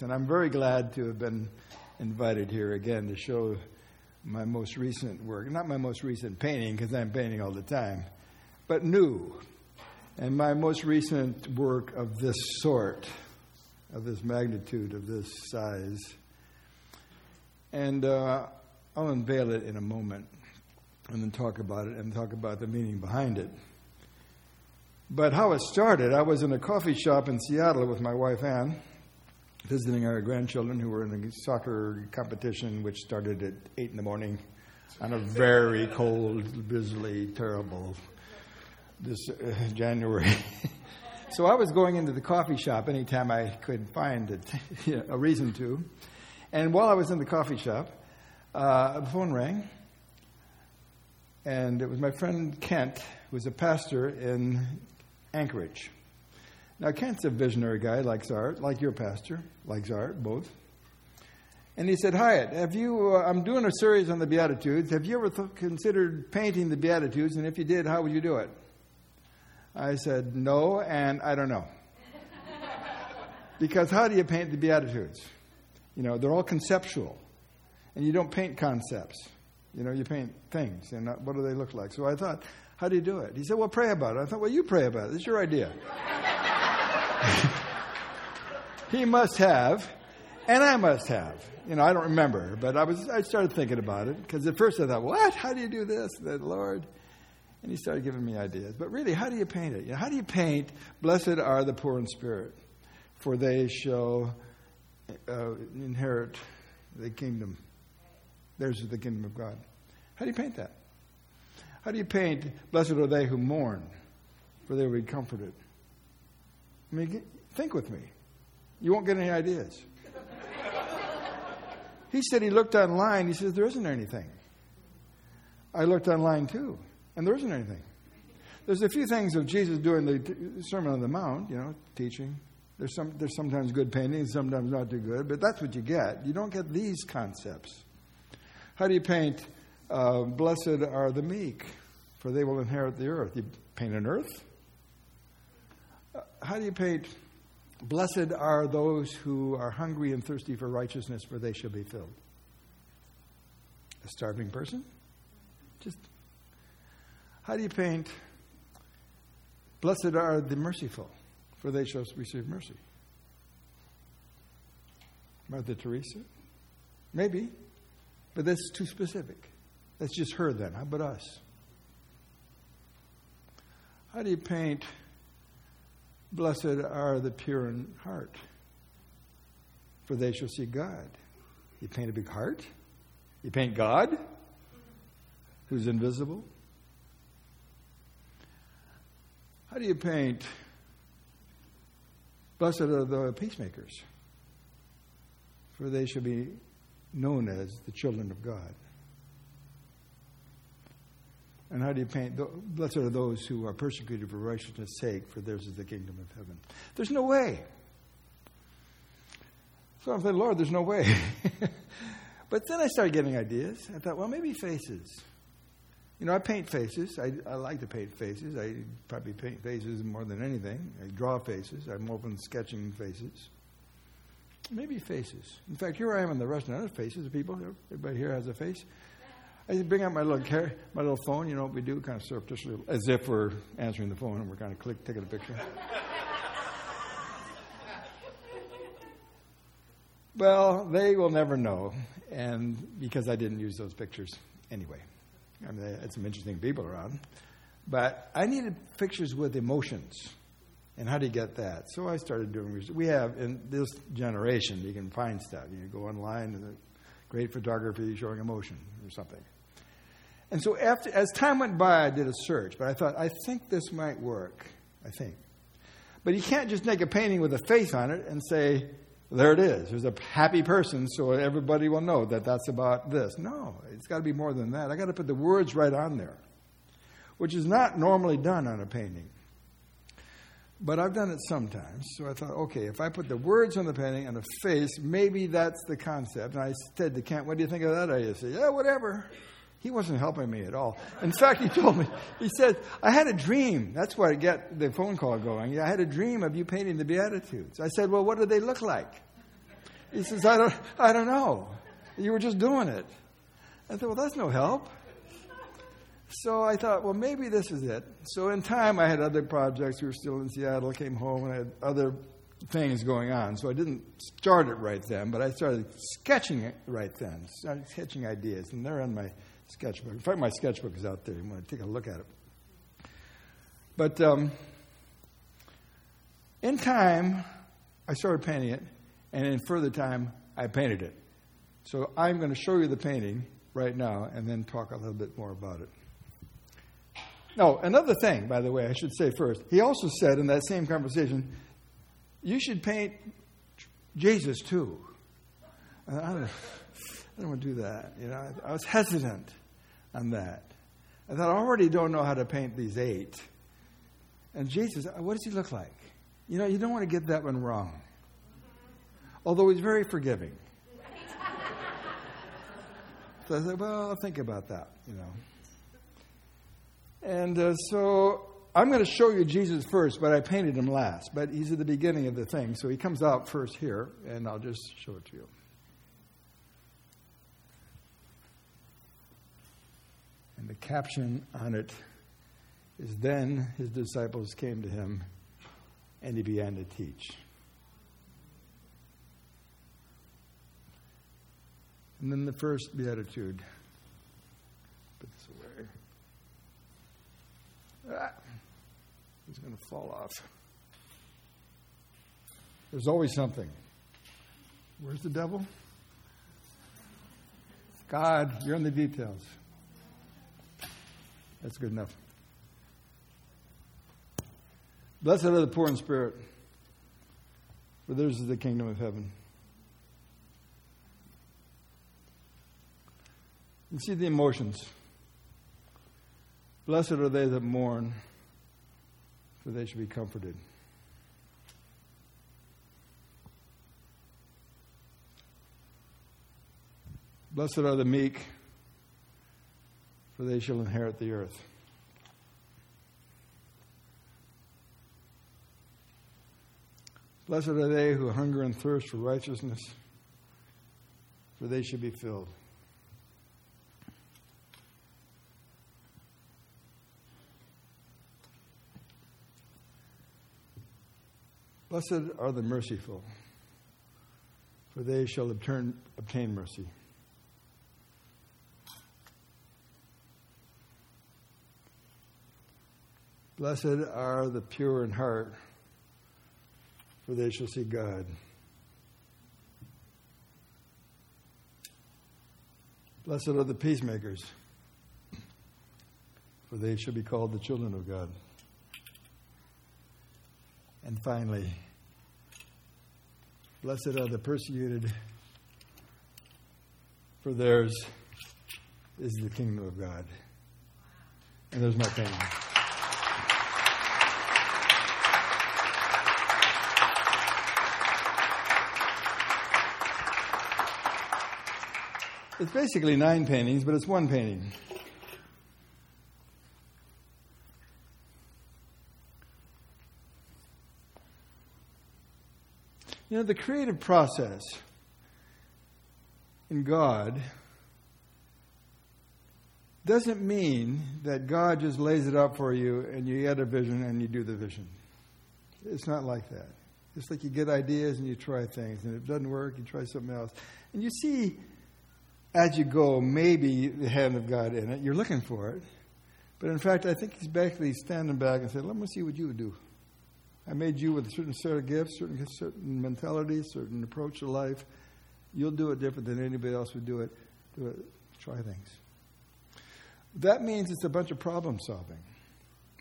And I'm very glad to have been invited here again to show my most recent work. Not my most recent painting, because I'm painting all the time, but new. And my most recent work of this sort, of this magnitude, of this size. And uh, I'll unveil it in a moment and then talk about it and talk about the meaning behind it. But how it started, I was in a coffee shop in Seattle with my wife Ann visiting our grandchildren who were in a soccer competition which started at 8 in the morning on a very cold, drizzly, terrible this uh, January. so I was going into the coffee shop anytime I could find a reason to. And while I was in the coffee shop, uh, the phone rang. And it was my friend Kent, who was a pastor in Anchorage. Now, Kent's a visionary guy, likes art, like your pastor, likes art, both. And he said, Hyatt, have you, uh, I'm doing a series on the Beatitudes. Have you ever th- considered painting the Beatitudes? And if you did, how would you do it? I said, no, and I don't know. because how do you paint the Beatitudes? You know, they're all conceptual. And you don't paint concepts. You know, you paint things. And what do they look like? So I thought, how do you do it? He said, well, pray about it. I thought, well, you pray about it. It's your idea. he must have, and I must have. You know, I don't remember, but I was. I started thinking about it because at first I thought, "What? How do you do this?" The Lord, and He started giving me ideas. But really, how do you paint it? You know, how do you paint? Blessed are the poor in spirit, for they shall uh, inherit the kingdom. There's the kingdom of God. How do you paint that? How do you paint? Blessed are they who mourn, for they will be comforted. I mean, think with me. You won't get any ideas. he said he looked online. He says, There isn't anything. I looked online too, and there isn't anything. There's a few things of Jesus doing the Sermon on the Mount, you know, teaching. There's, some, there's sometimes good paintings, sometimes not too good, but that's what you get. You don't get these concepts. How do you paint, uh, blessed are the meek, for they will inherit the earth? You paint an earth? How do you paint? Blessed are those who are hungry and thirsty for righteousness, for they shall be filled. A starving person? Just how do you paint? Blessed are the merciful, for they shall receive mercy. Mother Teresa? Maybe, but that's too specific. That's just her then. How about us? How do you paint? Blessed are the pure in heart, for they shall see God. You paint a big heart? You paint God, who's invisible? How do you paint Blessed are the peacemakers, for they shall be known as the children of God. And how do you paint? Blessed are those who are persecuted for righteousness' sake, for theirs is the kingdom of heaven. There's no way. So I said, Lord, there's no way. but then I started getting ideas. I thought, well, maybe faces. You know, I paint faces. I, I like to paint faces. I probably paint faces more than anything. I draw faces. I'm often sketching faces. Maybe faces. In fact, here I am in the restaurant. There's faces of people. Everybody here has a face. I bring out my little car- my little phone. You know what we do? Kind of surreptitiously, as if we're answering the phone and we're kind of click taking a picture. well, they will never know, and because I didn't use those pictures anyway. I mean, had some interesting people around, but I needed pictures with emotions. And how do you get that? So I started doing research. We have in this generation, you can find stuff. You can go online and great photography showing emotion or something. And so after, as time went by, I did a search, but I thought, I think this might work. I think. But you can't just make a painting with a face on it and say, there it is. There's a happy person, so everybody will know that that's about this. No, it's got to be more than that. I got to put the words right on there, which is not normally done on a painting. But I've done it sometimes. So I thought, okay, if I put the words on the painting and a face, maybe that's the concept. And I said to Kent, what do you think of that idea? Said, yeah, whatever. He wasn't helping me at all. In fact, he told me, he said, I had a dream. That's why I get the phone call going. I had a dream of you painting the Beatitudes. I said, well, what do they look like? He says, I don't, I don't know. You were just doing it. I thought, well, that's no help. So I thought, well, maybe this is it. So in time, I had other projects. We were still in Seattle. came home and I had other things going on. So I didn't start it right then, but I started sketching it right then. Started sketching ideas, and they're on my sketchbook. In fact, my sketchbook is out there. You want to take a look at it. But um, in time, I started painting it, and in further time, I painted it. So I'm going to show you the painting right now and then talk a little bit more about it. No, another thing, by the way, I should say first. He also said in that same conversation, you should paint Jesus too. I don't, want to do that. You know, I, I was hesitant on that. I thought I already don't know how to paint these eight. And Jesus, what does he look like? You know, you don't want to get that one wrong. Although he's very forgiving. so I said, well, I'll think about that, you know. And uh, so I'm going to show you Jesus first, but I painted him last. But he's at the beginning of the thing, so he comes out first here, and I'll just show it to you. And the caption on it is Then his disciples came to him, and he began to teach. And then the first beatitude. Put this away. Ah, it's going to fall off. There's always something. Where's the devil? God, you're in the details. That's good enough. Blessed are the poor in spirit, for theirs is the kingdom of heaven. You see the emotions. Blessed are they that mourn, for they shall be comforted. Blessed are the meek, for they shall inherit the earth. Blessed are they who hunger and thirst for righteousness, for they shall be filled. Blessed are the merciful, for they shall obtain, obtain mercy. Blessed are the pure in heart, for they shall see God. Blessed are the peacemakers, for they shall be called the children of God. And finally, blessed are the persecuted, for theirs is the kingdom of God. And there's my painting. It's basically nine paintings, but it's one painting. You know, the creative process in God doesn't mean that God just lays it up for you and you get a vision and you do the vision. It's not like that. It's like you get ideas and you try things, and if it doesn't work, you try something else. And you see, as you go, maybe the hand of God in it. You're looking for it. But in fact, I think he's basically standing back and saying, Let me see what you would do. I made you with a certain set of gifts, certain certain mentality, certain approach to life. You'll do it different than anybody else would do it. Do it. Try things. That means it's a bunch of problem solving.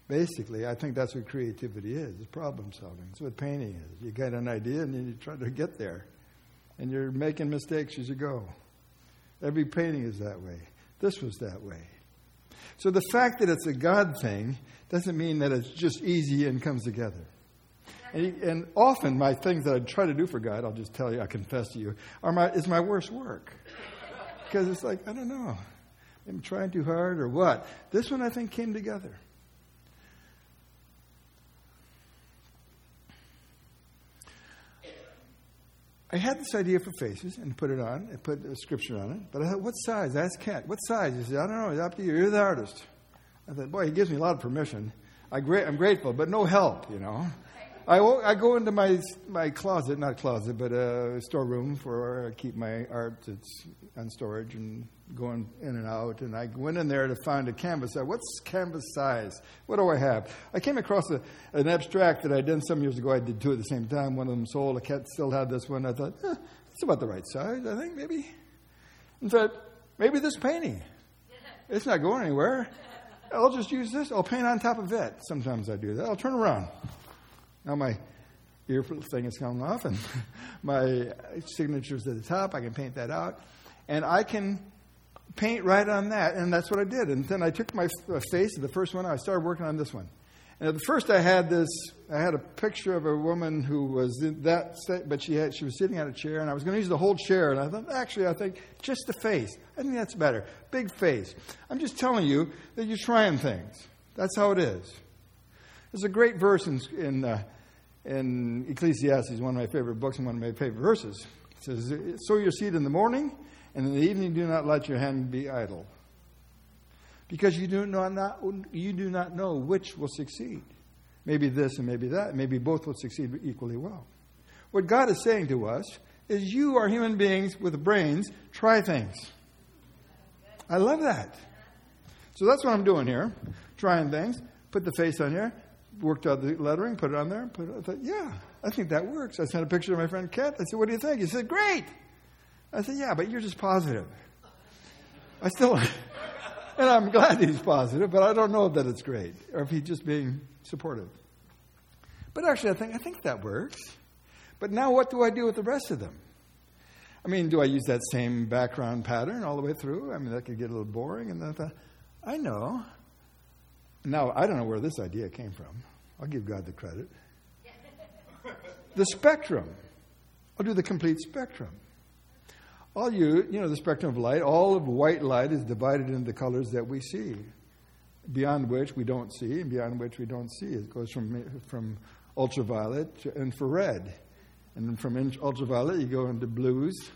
Basically, I think that's what creativity is. It's problem solving. It's what painting is. You get an idea and then you try to get there. And you're making mistakes as you go. Every painting is that way. This was that way. So the fact that it's a God thing doesn't mean that it's just easy and comes together. And, and, often my things that I try to do for God, I'll just tell you, I confess to you, are my, is my worst work. Because it's like, I don't know. I'm trying too hard or what. This one I think came together. I had this idea for faces and put it on and put a scripture on it. But I thought, what size? I asked Kent, what size? He said, I don't know. It's up to you. You're the artist. I thought, boy, he gives me a lot of permission. I am grateful, but no help, you know. I, I go into my my closet, not closet, but a storeroom for I keep my art. It's on storage and going in and out. And I went in there to find a canvas. I, What's canvas size? What do I have? I came across a, an abstract that I did some years ago. I did two at the same time. One of them sold. I still had this one. I thought, eh, it's about the right size. I think maybe. In fact, maybe this painting. It's not going anywhere. I'll just use this. I'll paint on top of it. Sometimes I do that. I'll turn around. Now my ear thing is coming off, and my signature's at the top. I can paint that out, and I can paint right on that, and that's what I did. And then I took my face, the first one, I started working on this one. And at the first, I had this. I had a picture of a woman who was in that, but she had she was sitting on a chair, and I was going to use the whole chair. And I thought, actually, I think just the face. I think that's better. Big face. I'm just telling you that you're trying things. That's how it is. There's a great verse in, in uh, in Ecclesiastes, one of my favorite books and one of my favorite verses. It says, Sow your seed in the morning, and in the evening do not let your hand be idle. Because you do not, not, you do not know which will succeed. Maybe this and maybe that. Maybe both will succeed equally well. What God is saying to us is you are human beings with brains. Try things. I love that. So that's what I'm doing here. Trying things. Put the face on here worked out the lettering, put it on there. Put it, I thought, yeah, I think that works. I sent a picture to my friend Kent. I said, what do you think? He said, great. I said, yeah, but you're just positive. I still, and I'm glad he's positive, but I don't know if that it's great or if he's just being supportive. But actually, I think I think that works. But now, what do I do with the rest of them? I mean, do I use that same background pattern all the way through? I mean, that could get a little boring. And then I thought, I know. Now, I don't know where this idea came from. I'll give God the credit. the spectrum. I'll do the complete spectrum. All you, you know, the spectrum of light, all of white light is divided into the colors that we see, beyond which we don't see, and beyond which we don't see. It goes from, from ultraviolet to infrared. And then from ultraviolet, you go into blues,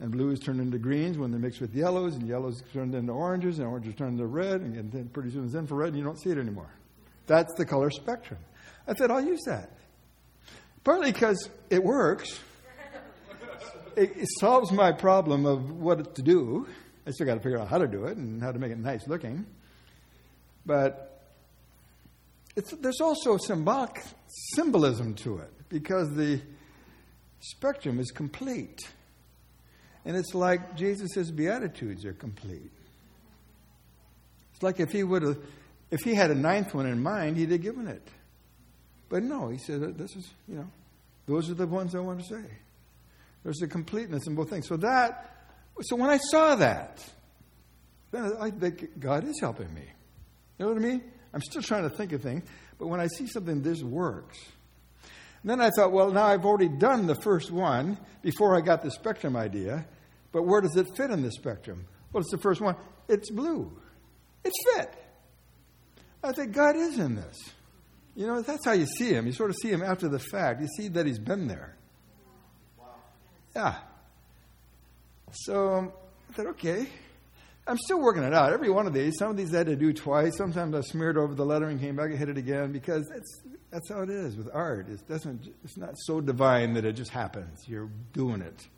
and blues turn into greens when they mix with yellows, and yellows turn into oranges, and oranges turn into red, and then pretty soon it's infrared, and you don't see it anymore. That's the color spectrum. I said, I'll use that. Partly because it works. It, it, solves my problem of what to do. I still got to figure out how to do it and how to make it nice looking. But there's also symbolic symbolism to it because the spectrum is complete. And it's like Jesus' Beatitudes are complete. It's like if he would have, if he had a ninth one in mind, he'd have given it. But no, he said, this is, you know, those are the ones I want to say. There's a completeness in both things. So that, so when I saw that, then I think God is helping me. You know what I mean? I'm still trying to think of things, but when I see something, this works. And then I thought, well, now I've already done the first one before I got the spectrum idea, but where does it fit in the spectrum? Well, it's the first one. It's blue. It's fit. I think God is in this. You know, that's how you see him. You sort of see him after the fact. You see that he's been there. Yeah. So um, I thought, okay. I'm still working it out. Every one of these, some of these I had to do twice. Sometimes I smeared over the lettering, came back and hit it again because it's that's how it is with art. It doesn't, it's not so divine that it just happens. You're doing it.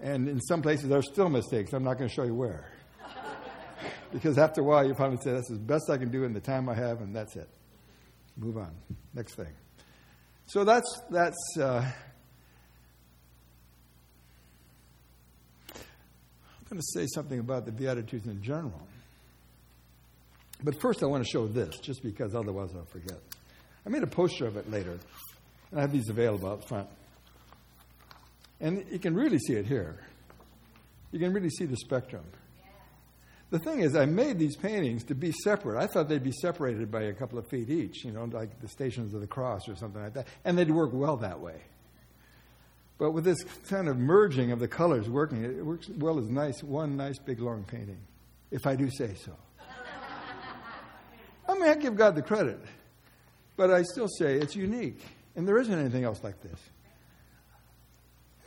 And in some places, there are still mistakes. I'm not going to show you where. because after a while, you finally say, that's the best I can do in the time I have, and that's it. Move on. Next thing. So that's, that's, uh, going to say something about the Beatitudes in general. But first, I want to show this, just because otherwise I'll forget. I made a poster of it later, and I have these available up front. And you can really see it here. You can really see the spectrum. The thing is, I made these paintings to be separate. I thought they'd be separated by a couple of feet each, you know, like the Stations of the Cross or something like that. And they'd work well that way. But with this kind of merging of the colors working, it works well as nice, one nice big long painting, if I do say so. I mean, I give God the credit, but I still say it's unique, and there isn't anything else like this.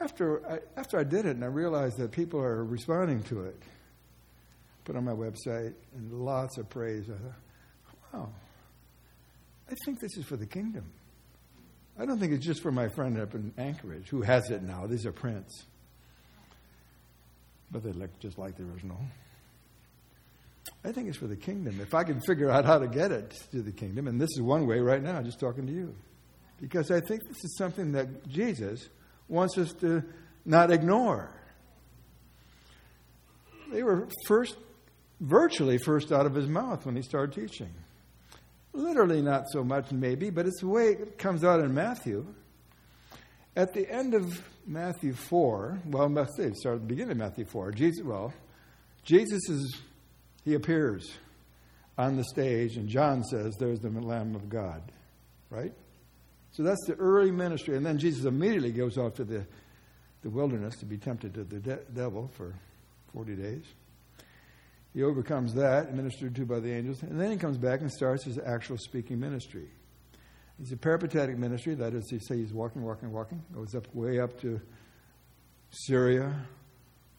after I, after I did it and I realized that people are responding to it, put on my website and lots of praise, I thought, wow, I think this is for the kingdom. I don't think it's just for my friend up in Anchorage who has it now. These are prints. But they look just like the original. I think it's for the kingdom. If I can figure out how to get it to the kingdom, and this is one way right now, just talking to you. Because I think this is something that Jesus wants us to not ignore. They were first, virtually first out of his mouth when he started teaching. Literally, not so much, maybe, but it's the way it comes out in Matthew. At the end of Matthew 4, well, let's say, start at the beginning of Matthew 4. Jesus, well, Jesus is, he appears on the stage, and John says, There's the Lamb of God, right? So that's the early ministry. And then Jesus immediately goes off to the, the wilderness to be tempted to the de- devil for 40 days. He overcomes that, ministered to by the angels, and then he comes back and starts his actual speaking ministry. It's a peripatetic ministry, that is, he say he's walking, walking, walking, goes up way up to Syria,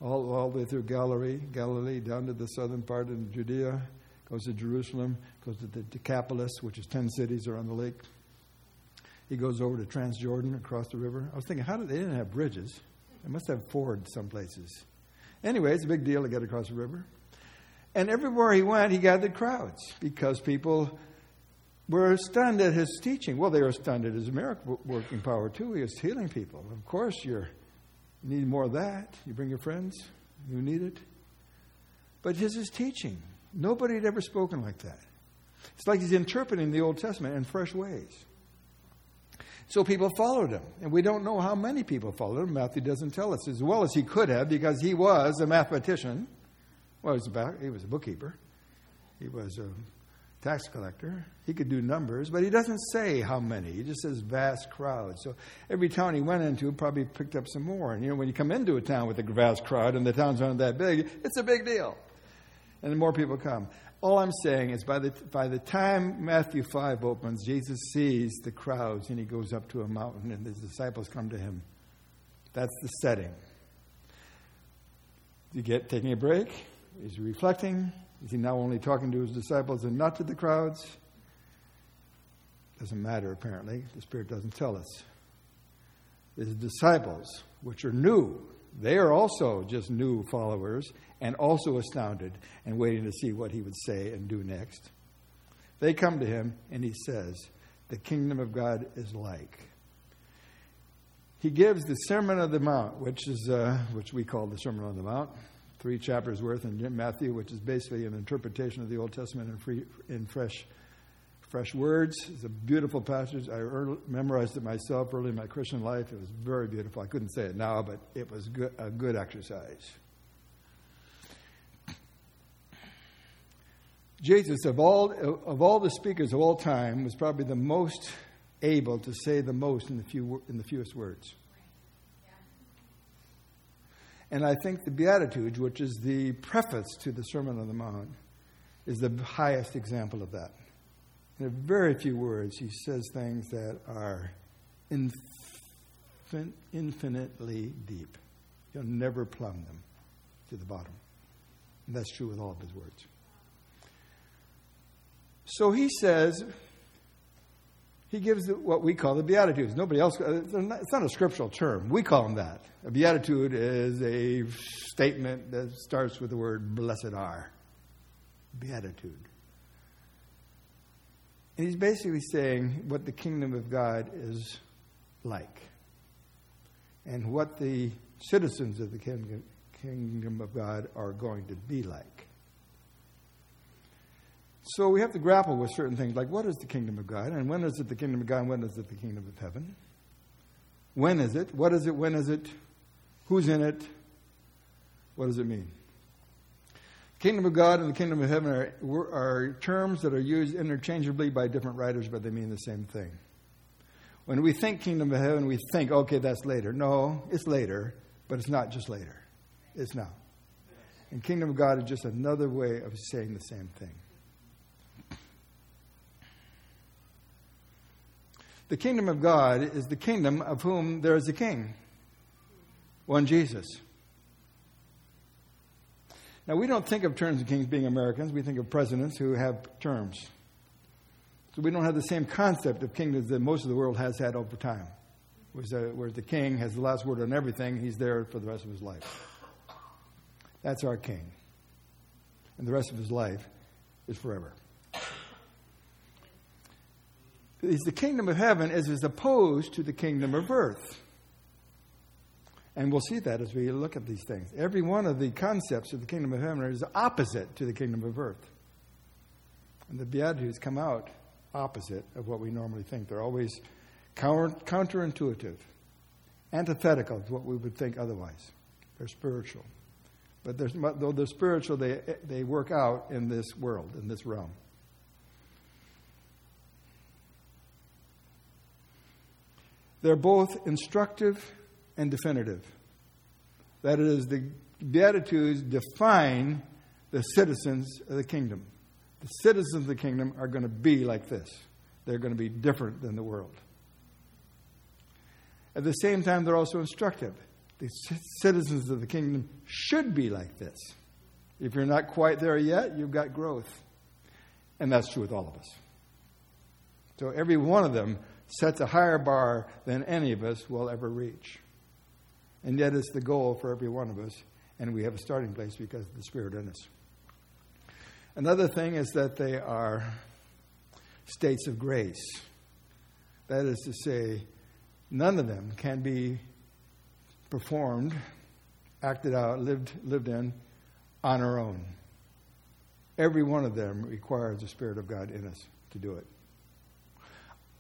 all, all the way through Galilee, Galilee, down to the southern part of Judea, goes to Jerusalem, goes to the Decapolis, which is ten cities around the lake. He goes over to Transjordan across the river. I was thinking, how did they didn't have bridges? They must have fords some places. Anyway, it's a big deal to get across the river. And everywhere he went, he gathered crowds because people were stunned at his teaching. Well, they were stunned at his miracle working power too. He was healing people. Of course, you need more of that. You bring your friends who need it. But his is teaching. Nobody had ever spoken like that. It's like he's interpreting the Old Testament in fresh ways. So people followed him. And we don't know how many people followed him. Matthew doesn't tell us as well as he could have because he was a mathematician. Well, he was he was a bookkeeper, he was a tax collector. He could do numbers, but he doesn't say how many. He just says vast crowds. So every town he went into probably picked up some more. And you know, when you come into a town with a vast crowd and the towns aren't that big, it's a big deal. And the more people come. All I'm saying is by the, by the time Matthew 5 opens, Jesus sees the crowds and he goes up to a mountain and his disciples come to him. That's the setting. You get taking a break? Is he reflecting? Is he now only talking to his disciples and not to the crowds? Doesn't matter, apparently. The Spirit doesn't tell us. His disciples, which are new, they are also just new followers and also astounded and waiting to see what he would say and do next. They come to him and he says, The kingdom of God is like. He gives the Sermon on the Mount, which is uh, which we call the Sermon on the Mount, three chapters worth in Matthew, which is basically an interpretation of the Old Testament in, free, in fresh fresh words. It's a beautiful passage. I memorized it myself early in my Christian life. It was very beautiful. I couldn't say it now, but it was good, a good exercise. Jesus, of all, of all the speakers of all time, was probably the most able to say the most in the, few, in the fewest words. And I think the Beatitudes, which is the preface to the Sermon on the Mount, is the highest example of that. In very few words, he says things that are infin- infinitely deep. You'll never plumb them to the bottom. And that's true with all of his words. So he says, he gives what we call the Beatitudes. Nobody else, uh, it's not a scriptural term. We call them that. A Beatitude is a statement that starts with the word blessed are. Beatitude. And he's basically saying what the kingdom of God is like and what the citizens of the kingdom of God are going to be like. So we have to grapple with certain things like what is the kingdom of God and when is it the kingdom of God and when is it the kingdom of heaven? When is it? What is it? When is it? Who's in it? What does it mean? Kingdom of God and the kingdom of heaven are, are terms that are used interchangeably by different writers, but they mean the same thing. When we think kingdom of heaven, we think, okay, that's later. No, it's later, but it's not just later. It's now. And kingdom of God is just another way of saying the same thing. The kingdom of God is the kingdom of whom there is a king. one Jesus. Now, we don't think of terms of kings being Americans. We think of presidents who have terms. So we don't have the same concept of kingdoms that most of the world has had over time, where the king has the last word on everything. He's there for the rest of his life. That's our king. And the rest of his life is forever. Is the kingdom of heaven as is opposed to the kingdom of earth. And we'll see that as we look at these things. Every one of the concepts of the kingdom of heaven is opposite to the kingdom of earth. And the Beatitudes come out opposite of what we normally think. They're always counter, counterintuitive, antithetical to what we would think otherwise. They're spiritual. But though they're spiritual, they, they work out in this world, in this realm. They're both instructive and definitive. That is, the Beatitudes define the citizens of the kingdom. The citizens of the kingdom are going to be like this, they're going to be different than the world. At the same time, they're also instructive. The citizens of the kingdom should be like this. If you're not quite there yet, you've got growth. And that's true with all of us. So every one of them sets a higher bar than any of us will ever reach. And yet it's the goal for every one of us, and we have a starting place because of the Spirit in us. Another thing is that they are states of grace. That is to say, none of them can be performed, acted out, lived, lived in on our own. Every one of them requires the Spirit of God in us to do it.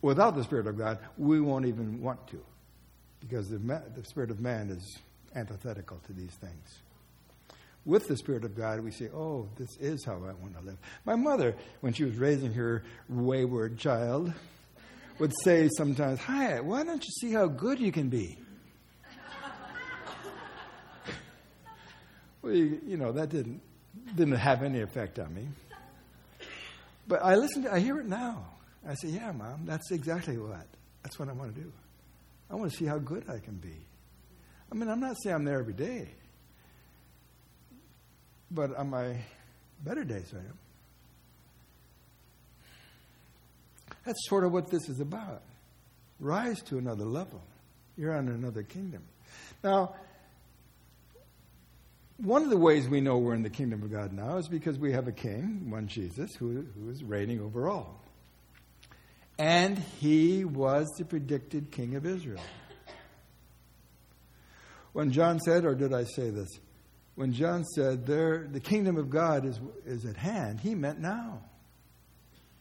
Without the Spirit of God, we won't even want to because the, the spirit of man is antithetical to these things. With the Spirit of God, we say, Oh, this is how I want to live. My mother, when she was raising her wayward child, would say sometimes, Hi, why don't you see how good you can be? well, you, you, know, that didn't, didn't have any effect on me. But I listen to, I hear it now. I say, Yeah, Mom, that's exactly what. That's what I want to do. I want to see how good I can be. I mean, I'm not saying I'm there every day, but on my better days, I am. That's sort of what this is about. Rise to another level. You're on another kingdom. Now, one of the ways we know we're in the kingdom of God now is because we have a king, one Jesus, who, who is reigning over all. And he was the predicted king of Israel. When John said, or did I say this? When John said, there, the kingdom of God is, is at hand, he meant now.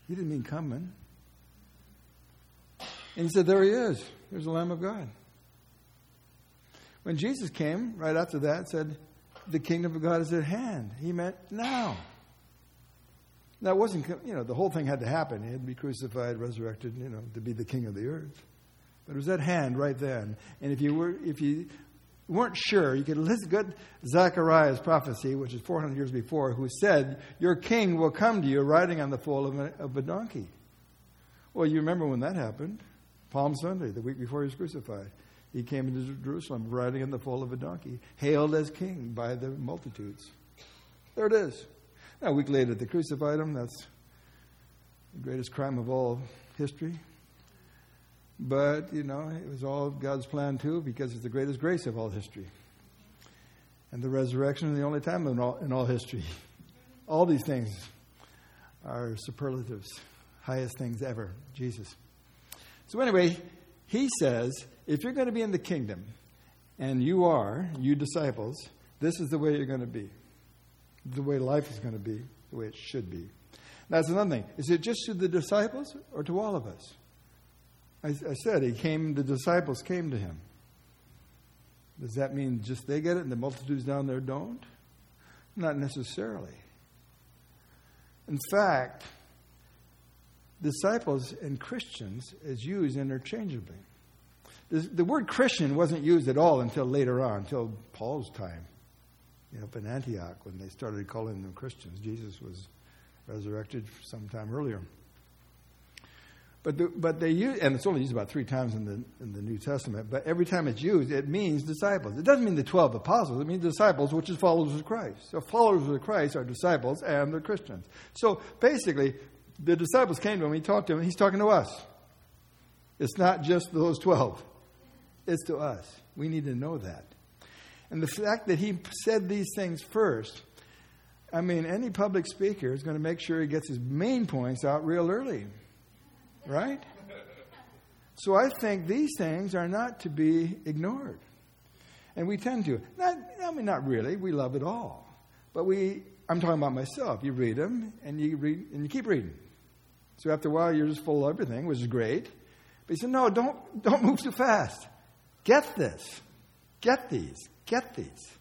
He didn't mean coming. And he said, There he is. There's the Lamb of God. When Jesus came right after that, said, The kingdom of God is at hand. He meant now. It wasn't, you know, the whole thing had to happen. He had to be crucified, resurrected, you know, to be the king of the earth. But it was at hand right then. And if you were, if you weren't sure, you could listen to Zechariah's prophecy, which is 400 years before, who said, Your king will come to you riding on the foal of a, of a donkey. Well, you remember when that happened? Palm Sunday, the week before he was crucified. He came into Jerusalem riding on the foal of a donkey, hailed as king by the multitudes. There it is. A week later, they crucified him. That's the greatest crime of all history. But, you know, it was all God's plan too because it's the greatest grace of all history. And the resurrection is the only time in all, in all history. All these things are superlatives, highest things ever, Jesus. So, anyway, he says if you're going to be in the kingdom, and you are, you disciples, this is the way you're going to be the way life is going to be, the way it should be. That's another thing. Is it just to the disciples or to all of us? I, I said he came, the disciples came to him. Does that mean just they get it and the multitudes down there don't? Not necessarily. In fact, disciples and Christians is used interchangeably. The, word Christian wasn't used at all until later on, until Paul's time up in Antioch when they started calling them Christians. Jesus was resurrected sometime earlier. But, the, but they use, and it's only used about three times in the, in the New Testament, but every time it's used, it means disciples. It doesn't mean the 12 apostles, it means disciples, which is followers of Christ. So followers of Christ are disciples and they're Christians. So basically, the disciples came to him, he talked to him, he's talking to us. It's not just those 12, it's to us. We need to know that. And the fact that he said these things first, I mean, any public speaker is going to make sure he gets his main points out real early. Right? So I think these things are not to be ignored. And we tend to. Not, I mean, not really. We love it all. But we, I'm talking about myself. You read them and you read and you keep reading. So after a while, you're just full of everything, which is great. But he said, no, don't, don't move too fast. Get this. Get these. Get these.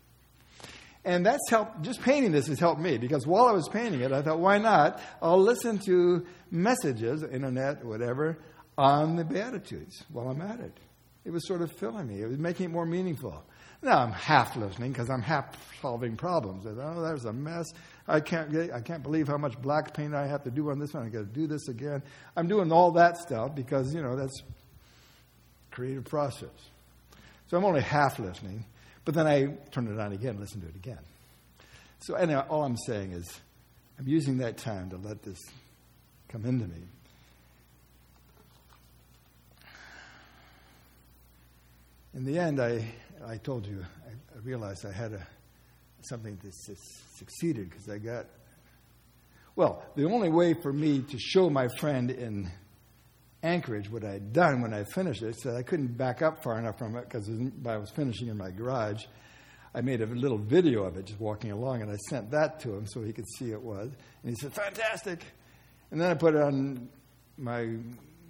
And that's helped, just painting this has helped me because while I was painting it, I thought, why not? I'll listen to messages, internet, whatever, on the Beatitudes while I'm at it. It was sort of filling me, it was making it more meaningful. Now I'm half listening because I'm half solving problems. I thought, oh, there's a mess. I can't, get, I can't believe how much black paint I have to do on this one. I got to do this again. I'm doing all that stuff because, you know, that's creative process. So I'm only half listening. But then I turn it on again, listen to it again. So anyway, all I'm saying is I'm using that time to let this come into me. In the end, I, I told you, I, I realized I had a, something that succeeded because I got, well, the only way for me to show my friend in Anchorage what I had done when I finished it. So I couldn't back up far enough from it because I was finishing in my garage. I made a little video of it just walking along, and I sent that to him so he could see it was. And he said, "Fantastic!" And then I put it on my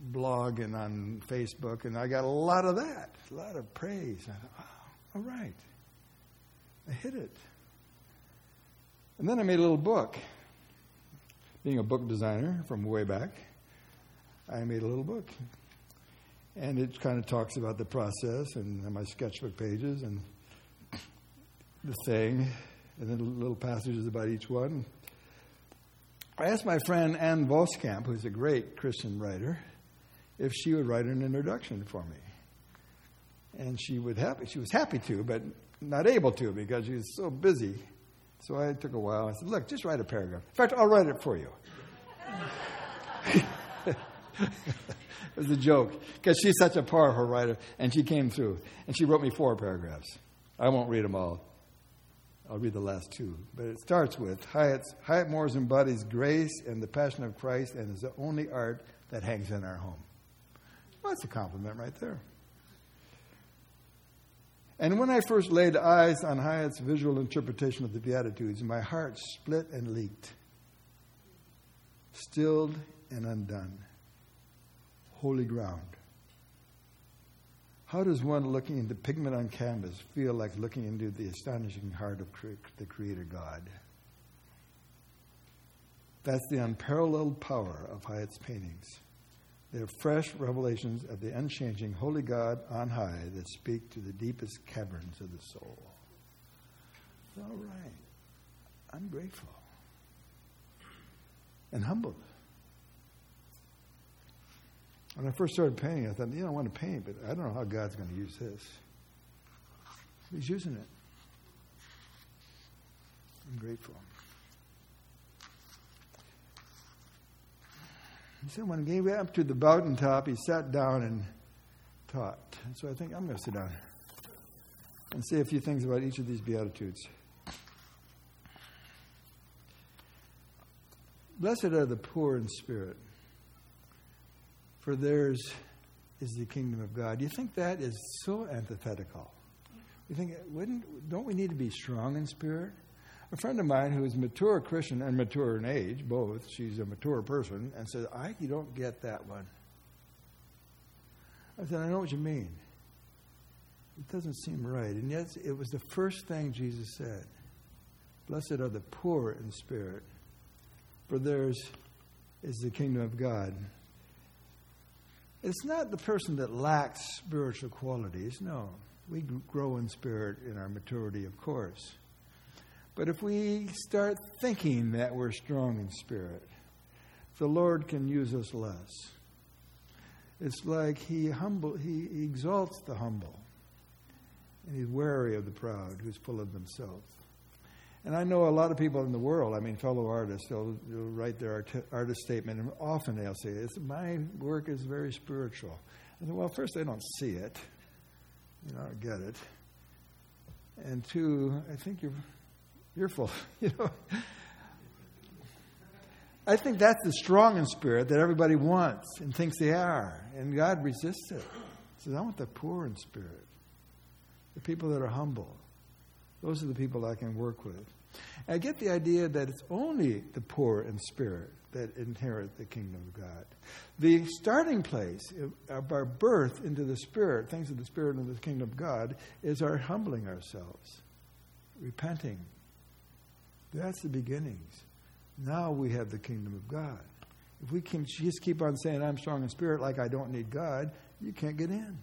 blog and on Facebook, and I got a lot of that, a lot of praise. I thought, oh, all right, I hit it. And then I made a little book. Being a book designer from way back, I made a little book. And it kind of talks about the process and my sketchbook pages and the thing, and then little passages about each one. I asked my friend Ann Voskamp, who's a great Christian writer, if she would write an introduction for me. And she would happy she was happy to, but not able to because she was so busy. So I took a while. I said, Look, just write a paragraph. In fact, I'll write it for you. It was a joke because she's such a powerful writer, and she came through and she wrote me four paragraphs. I won't read them all. I'll read the last two. But it starts with Hyatt's, Hyatt Moore's embodies grace and the passion of Christ and is the only art that hangs in our home. Well, that's a compliment right there. And when I first laid eyes on Hyatt's visual interpretation of the Beatitudes, my heart split and leaked, stilled and undone holy ground. How does one looking into pigment on canvas feel like looking into the astonishing heart of the Creator God? That's the unparalleled power of Hyatt's paintings. They're fresh revelations of the unchanging holy God on high that speak to the deepest caverns of the soul. All right. I'm grateful and humbled. When I first started painting, I thought, you know, I want to paint, but I don't know how God's going to use this. He's using it. I'm grateful. He said when he came up to the mountain top, he sat down and taught. So I think I'm going to sit down and say a few things about each of these Beatitudes. Blessed are the poor in spirit for theirs is the kingdom of God. You think that is so antithetical? You think, wouldn't, don't we need to be strong in spirit? A friend of mine who is a mature Christian and mature in age, both, she's a mature person, and said, I you don't get that one. I said, I know what you mean. It doesn't seem right. And yet it was the first thing Jesus said. Blessed are the poor in spirit, for theirs is the kingdom of God. It's not the person that lacks spiritual qualities. No. We grow in spirit in our maturity, of course. But if we start thinking that we're strong in spirit, the Lord can use us less. It's like he humble he, exalts the humble. And he's wary of the proud, who's full of themselves. And I know a lot of people in the world, I mean, fellow artists, they'll, they'll write their art, artist statement, and often they'll say, My work is very spiritual. I said, Well, first, they don't see it, you know, get it. And two, I think you're, you're full, you know. I think that's the strong in spirit that everybody wants and thinks they are. And God resists it. He says, I want the poor in spirit, the people that are humble. Those are the people I can work with. I get the idea that it's only the poor in spirit that inherit the kingdom of God. The starting place of our birth into the spirit, things of the spirit of the kingdom of God, is our humbling ourselves, repenting. That's the beginnings. Now we have the kingdom of God. If we can just keep on saying, I'm strong in spirit, like I don't need God, you can't get in.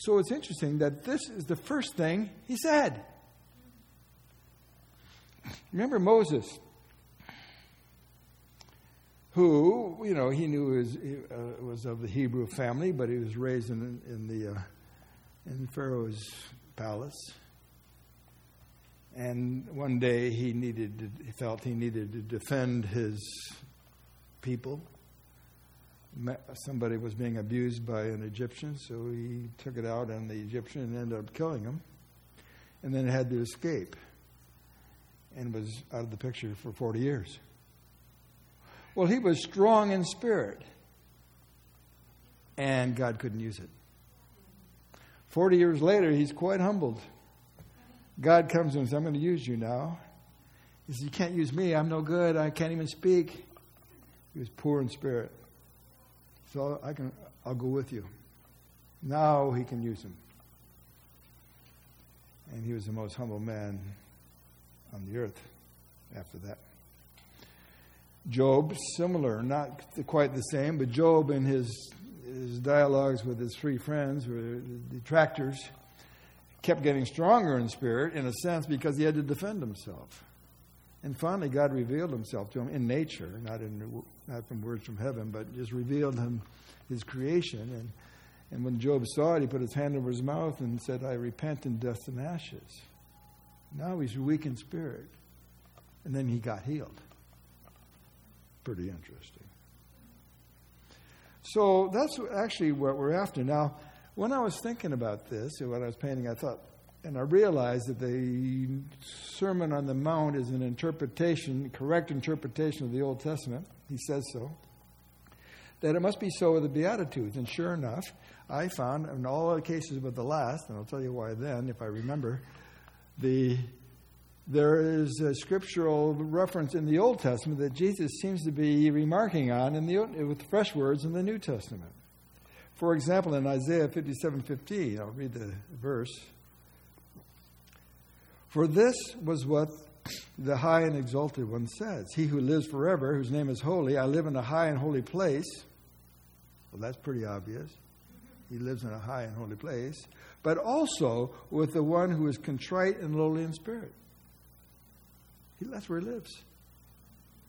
So it's interesting that this is the first thing he said. Remember Moses, who, you know, he knew was, uh, was of the Hebrew family, but he was raised in, in, the, uh, in Pharaoh's palace. And one day he needed, to, he felt he needed to defend his people somebody was being abused by an Egyptian, so he took it out on the Egyptian and ended up killing him, and then had to escape, and was out of the picture for 40 years. Well, he was strong in spirit, and God couldn't use it. 40 years later, he's quite humbled. God comes and says, I'm going to use you now. He says, You can't use me. I'm no good. I can't even speak. He was poor in spirit. So I can, I'll go with you. Now he can use him. And he was the most humble man on the earth after that. Job, similar, not quite the same, but Job in his, his dialogues with his three friends, were detractors, kept getting stronger in spirit, in a sense, because he had to defend himself. And finally, God revealed himself to him in nature, not, in, not from words from heaven, but just revealed him his creation. And, and when Job saw it, he put his hand over his mouth and said, I repent in dust and ashes. Now he's weak in spirit. And then he got healed. Pretty interesting. So that's actually what we're after. Now, when I was thinking about this, and when I was painting, I thought, and I realized that the Sermon on the Mount is an interpretation, correct interpretation of the Old Testament. He says so. That it must be so with the Beatitudes. And sure enough, I found in all the cases but the last, and I'll tell you why then, if I remember, the there is a scriptural reference in the Old Testament that Jesus seems to be remarking on in the, with fresh words in the New Testament. For example, in Isaiah 57:15, I'll read the verse. For this was what the high and exalted one says He who lives forever, whose name is holy, I live in a high and holy place. Well, that's pretty obvious. He lives in a high and holy place, but also with the one who is contrite and lowly in spirit. He, that's where he lives.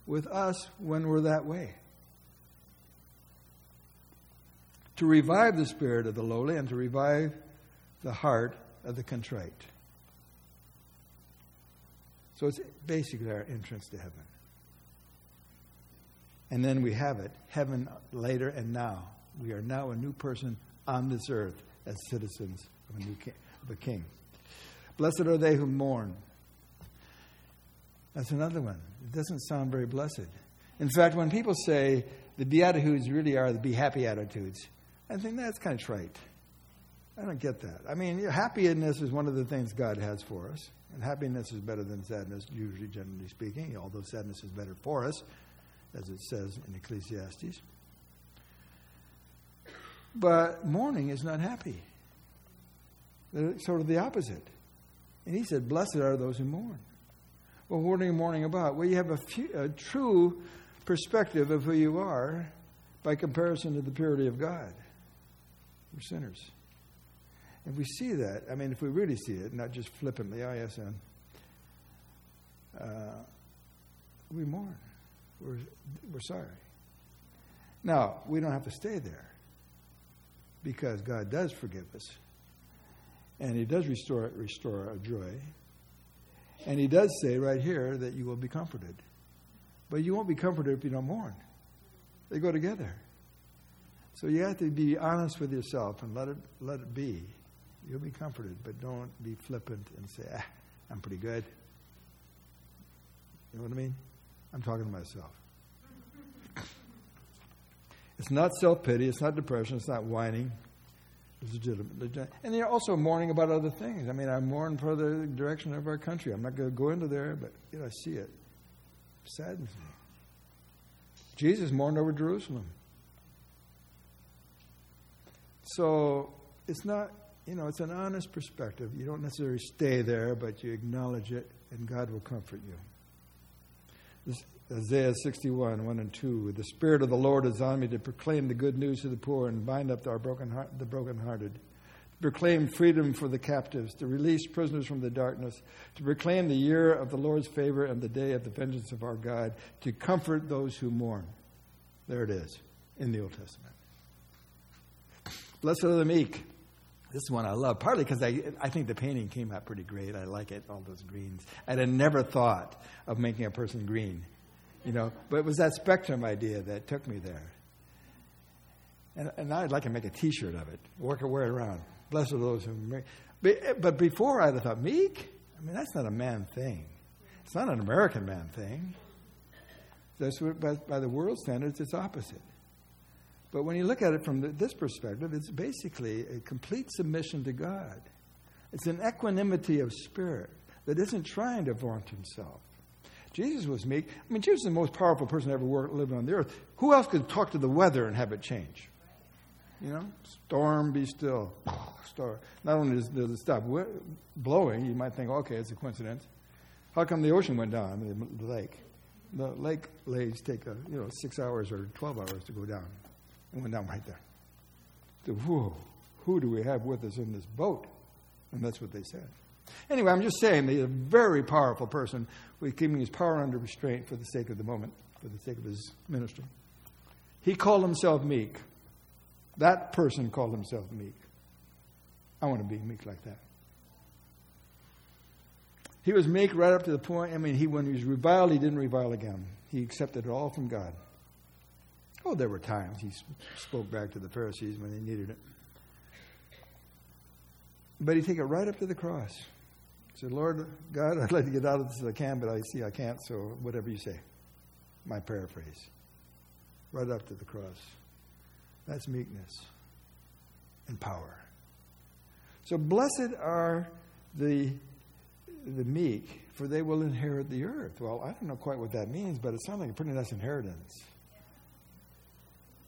With us when we're that way. To revive the spirit of the lowly and to revive the heart of the contrite. So it's basically our entrance to heaven. And then we have it heaven later and now. We are now a new person on this earth as citizens of a new king, of a king. Blessed are they who mourn. That's another one. It doesn't sound very blessed. In fact, when people say the Beatitudes really are the be happy attitudes, I think that's kind of trite. I don't get that. I mean, happiness is one of the things God has for us. And happiness is better than sadness, usually, generally speaking, although sadness is better for us, as it says in Ecclesiastes. But mourning is not happy. They're sort of the opposite. And he said, Blessed are those who mourn. Well, what are you mourning about? Well, you have a, few, a true perspective of who you are by comparison to the purity of God. We're sinners. If we see that, I mean, if we really see it, not just flippantly, oh, yes, uh, we mourn. We're, we're sorry. Now, we don't have to stay there because God does forgive us. And He does restore, restore our joy. And He does say right here that you will be comforted. But you won't be comforted if you don't mourn. They go together. So you have to be honest with yourself and let it, let it be. You'll be comforted, but don't be flippant and say, ah, I'm pretty good. You know what I mean? I'm talking to myself. It's not self pity, it's not depression, it's not whining. It's legitimate. And they're also mourning about other things. I mean, I mourn for the direction of our country. I'm not going to go into there, but you know, I see it. it saddens me. Jesus mourned over Jerusalem. So it's not, you know, it's an honest perspective. You don't necessarily stay there, but you acknowledge it, and God will comfort you. This, Isaiah 61, 1 and 2. The Spirit of the Lord is on me to proclaim the good news to the poor and bind up our broken heart, the brokenhearted, to proclaim freedom for the captives, to release prisoners from the darkness, to proclaim the year of the Lord's favor and the day of the vengeance of our God, to comfort those who mourn. There it is in the Old Testament. Blessed are the meek. This one I love, partly because I, I think the painting came out pretty great. I like it, all those greens. I'd have never thought of making a person green, you know, but it was that spectrum idea that took me there. And, and I'd like to make a t shirt of it, work wear it around. Blessed are those who meek. But, but before I'd have thought, meek? I mean, that's not a man thing. It's not an American man thing. That's what, by, by the world standards, it's opposite. But when you look at it from this perspective, it's basically a complete submission to God. It's an equanimity of spirit that isn't trying to vaunt himself. Jesus was meek. I mean, Jesus is the most powerful person ever lived on the earth. Who else could talk to the weather and have it change? You know, storm, be still. Storm. Not only does, does it stop blowing, you might think, okay, it's a coincidence. How come the ocean went down, the lake? The lake lays take, a, you know, six hours or 12 hours to go down. It went down right there. So, whoa, who do we have with us in this boat? And that's what they said. Anyway, I'm just saying he's a very powerful person with keeping his power under restraint for the sake of the moment, for the sake of his ministry. He called himself meek. That person called himself meek. I want to be meek like that. He was meek right up to the point. I mean, he when he was reviled, he didn't revile again. He accepted it all from God. Oh, there were times he spoke back to the Pharisees when they needed it. But he took it right up to the cross. He said, Lord God, I'd like to get out of this if I can, but I see I can't, so whatever you say. My paraphrase. Right up to the cross. That's meekness and power. So blessed are the the meek, for they will inherit the earth. Well, I don't know quite what that means, but it sounds like a pretty nice inheritance.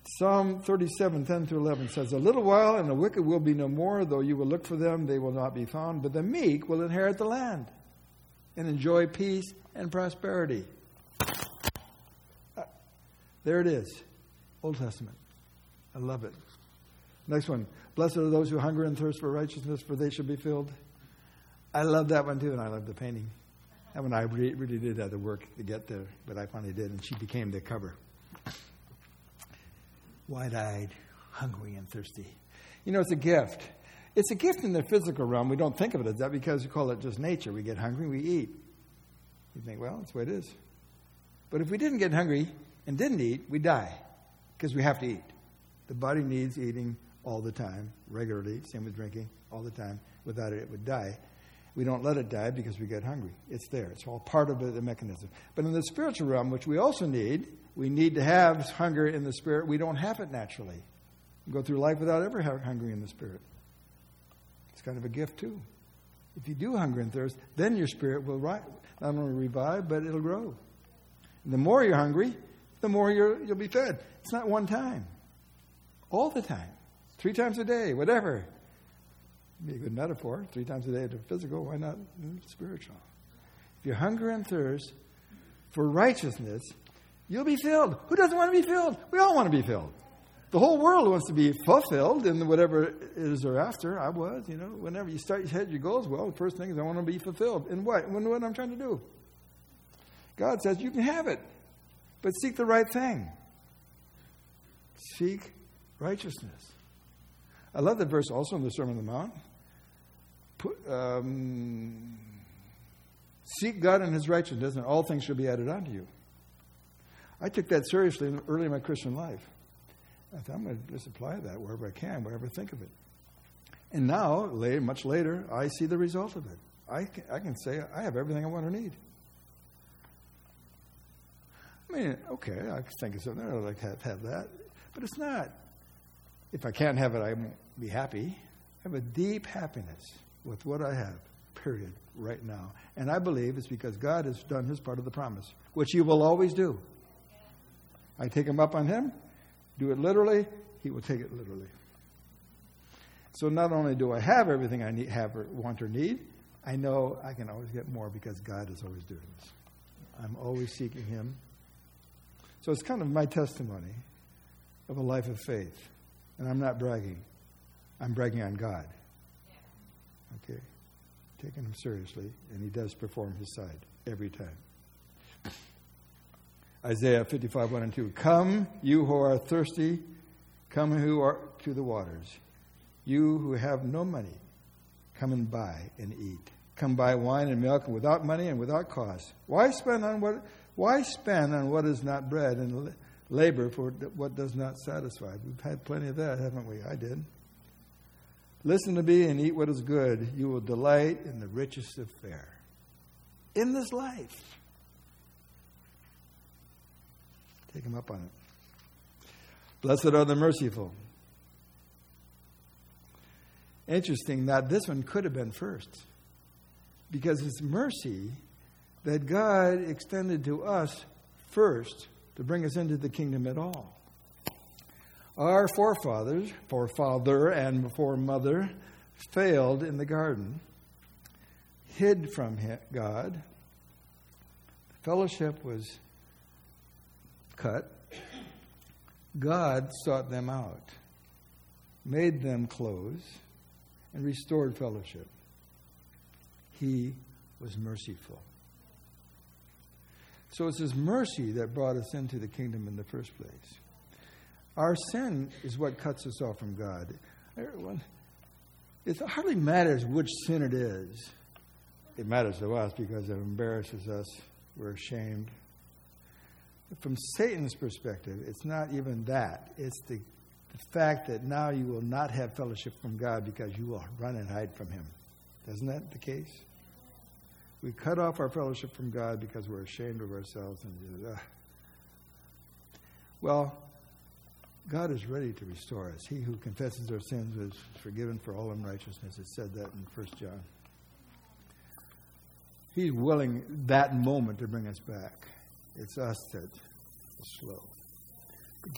Psalm 37, 10 through 11 says, A little while and the wicked will be no more, though you will look for them, they will not be found. But the meek will inherit the land and enjoy peace and prosperity. Uh, there it is, Old Testament. I love it. Next one. Blessed are those who hunger and thirst for righteousness, for they shall be filled. I love that one too, and I love the painting. That one I really, really did have to work to get there, but I finally did, and she became the cover wide eyed, hungry, and thirsty. You know, it's a gift. It's a gift in the physical realm. We don't think of it as that because we call it just nature. We get hungry, we eat. You think, well, that's the way it is. But if we didn't get hungry and didn't eat, we die because we have to eat. The body needs eating all the time, regularly, same with drinking, all the time. Without it, it would die. We don't let it die because we get hungry. It's there. It's all part of the mechanism. But in the spiritual realm, which we also need, we need to have hunger in the spirit. We don't have it naturally. We go through life without ever having hunger in the spirit. It's kind of a gift, too. If you do hunger and thirst, then your spirit will not only revive, but it'll grow. And the more you're hungry, the more you will be fed. It's not one time, all the time, three times a day, whatever. Be a good metaphor. Three times a day to physical, why not mm, spiritual? If you hunger and thirst for righteousness, You'll be filled. Who doesn't want to be filled? We all want to be filled. The whole world wants to be fulfilled in whatever it is they're after. I was, you know, whenever you start to hit your goals, well, the first thing is I want to be fulfilled. In what? In what I'm trying to do. God says you can have it, but seek the right thing. Seek righteousness. I love that verse also in the Sermon on the Mount. Um, seek God and His righteousness, and all things shall be added unto you. I took that seriously early in my Christian life. I thought I'm going to just apply that wherever I can, wherever I think of it. And now, much later, I see the result of it. I can, I can say I have everything I want or need. I mean, okay, I can think of something I'd like to have, have that, but it's not. If I can't have it, I won't be happy. I have a deep happiness with what I have, period, right now. And I believe it's because God has done his part of the promise, which he will always do. I take him up on him, do it literally, he will take it literally. So not only do I have everything I need, have or want or need, I know I can always get more because God is always doing this. I'm always seeking Him. So it's kind of my testimony of a life of faith. And I'm not bragging, I'm bragging on God. Okay? Taking Him seriously, and He does perform His side every time. Isaiah 55, 1 and 2. Come, you who are thirsty, come who are to the waters. You who have no money, come and buy and eat. Come buy wine and milk without money and without cost. Why spend on what why spend on what is not bread and labor for what does not satisfy? We've had plenty of that, haven't we? I did. Listen to me and eat what is good. You will delight in the richest of fare. In this life. Take him up on it. Blessed are the merciful. Interesting that this one could have been first. Because it's mercy that God extended to us first to bring us into the kingdom at all. Our forefathers, forefather and foremother, failed in the garden, hid from God. Fellowship was cut. God sought them out, made them close, and restored fellowship. He was merciful. So it's His mercy that brought us into the kingdom in the first place. Our sin is what cuts us off from God. It hardly matters which sin it is. It matters to us because it embarrasses us. We're ashamed. From Satan's perspective, it's not even that. It's the the fact that now you will not have fellowship from God because you will run and hide from Him. Isn't that the case? We cut off our fellowship from God because we're ashamed of ourselves and uh, well, God is ready to restore us. He who confesses our sins is forgiven for all unrighteousness. It said that in 1 John. He's willing that moment to bring us back. It's us that is slow.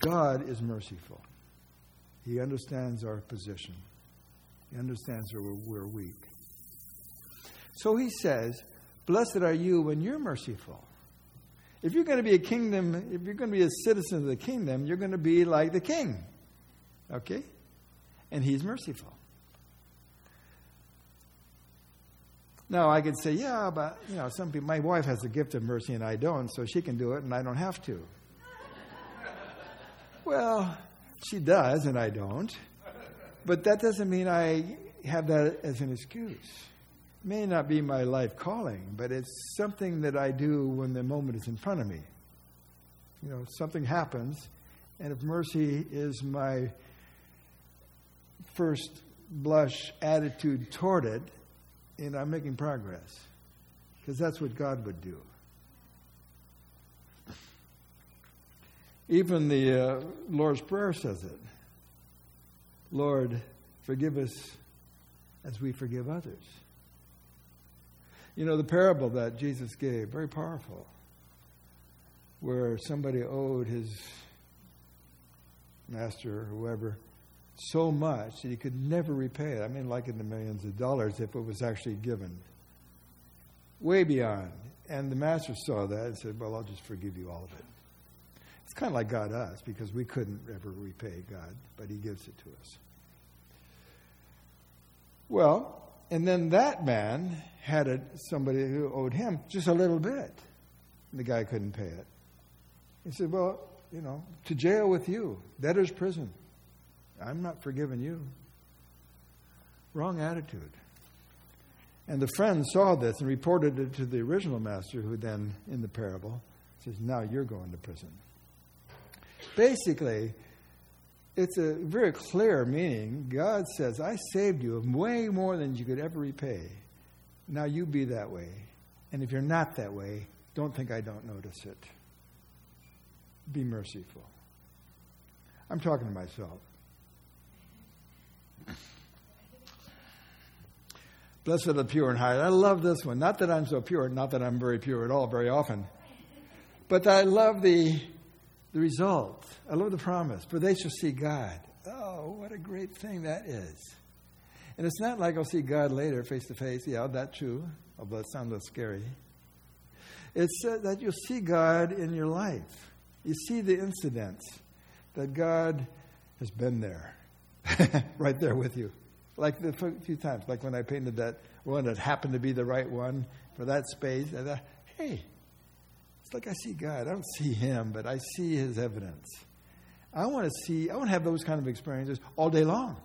God is merciful. He understands our position. He understands where we're weak. So he says, Blessed are you when you're merciful. If you're going to be a kingdom, if you're going to be a citizen of the kingdom, you're going to be like the king. Okay? And he's merciful. Now, I could say, yeah, but, you know, some people, my wife has the gift of mercy and I don't, so she can do it and I don't have to. well, she does, and I don't. But that doesn't mean I have that as an excuse. May not be my life calling, but it's something that I do when the moment is in front of me. You know, something happens, and if mercy is my first blush attitude toward it, and I'm making progress. Because that's what God would do. Even the uh, Lord's Prayer says it Lord, forgive us as we forgive others. You know, the parable that Jesus gave, very powerful, where somebody owed his master or whoever so much that he could never repay it. I mean, like in the millions of dollars if it was actually given. Way beyond. And the master saw that and said, Well, I'll just forgive you all of it. It's kind of like God us because we couldn't ever repay God, but He gives it to us. Well, and then that man had a, somebody who owed him just a little bit. The guy couldn't pay it. He said, Well, you know, to jail with you, debtor's prison. I'm not forgiving you. Wrong attitude. And the friend saw this and reported it to the original master, who then, in the parable, says, Now you're going to prison. Basically, it's a very clear meaning. God says, I saved you way more than you could ever repay. Now you be that way. And if you're not that way, don't think I don't notice it. Be merciful. I'm talking to myself. Blessed are the pure in heart. I love this one. Not that I'm so pure, not that I'm very pure at all, very often, but I love the, the result. I love the promise. For they shall see God. Oh, what a great thing that is. And it's not like I'll see God later face to face. Yeah, that's true, although it sounds a little scary. It's uh, that you'll see God in your life. You see the incidents that God has been there, right there with you. Like the few times, like when I painted that one that happened to be the right one for that space. I thought, hey, like I see God. I don't see Him, but I see His evidence. I want to see, I want to have those kind of experiences all day long.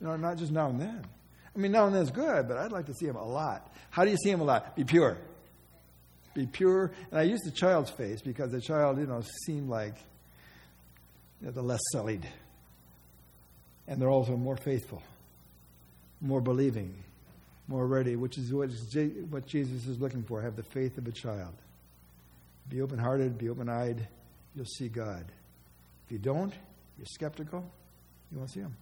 You know, not just now and then. I mean, now and then is good, but I'd like to see Him a lot. How do you see Him a lot? Be pure. Be pure. And I use the child's face because the child, you know, seemed like you know, the less sullied. And they're also more faithful more believing, more ready, which is what, what Jesus is looking for. Have the faith of a child. Be open hearted, be open eyed, you'll see God. If you don't, you're skeptical, you won't see Him.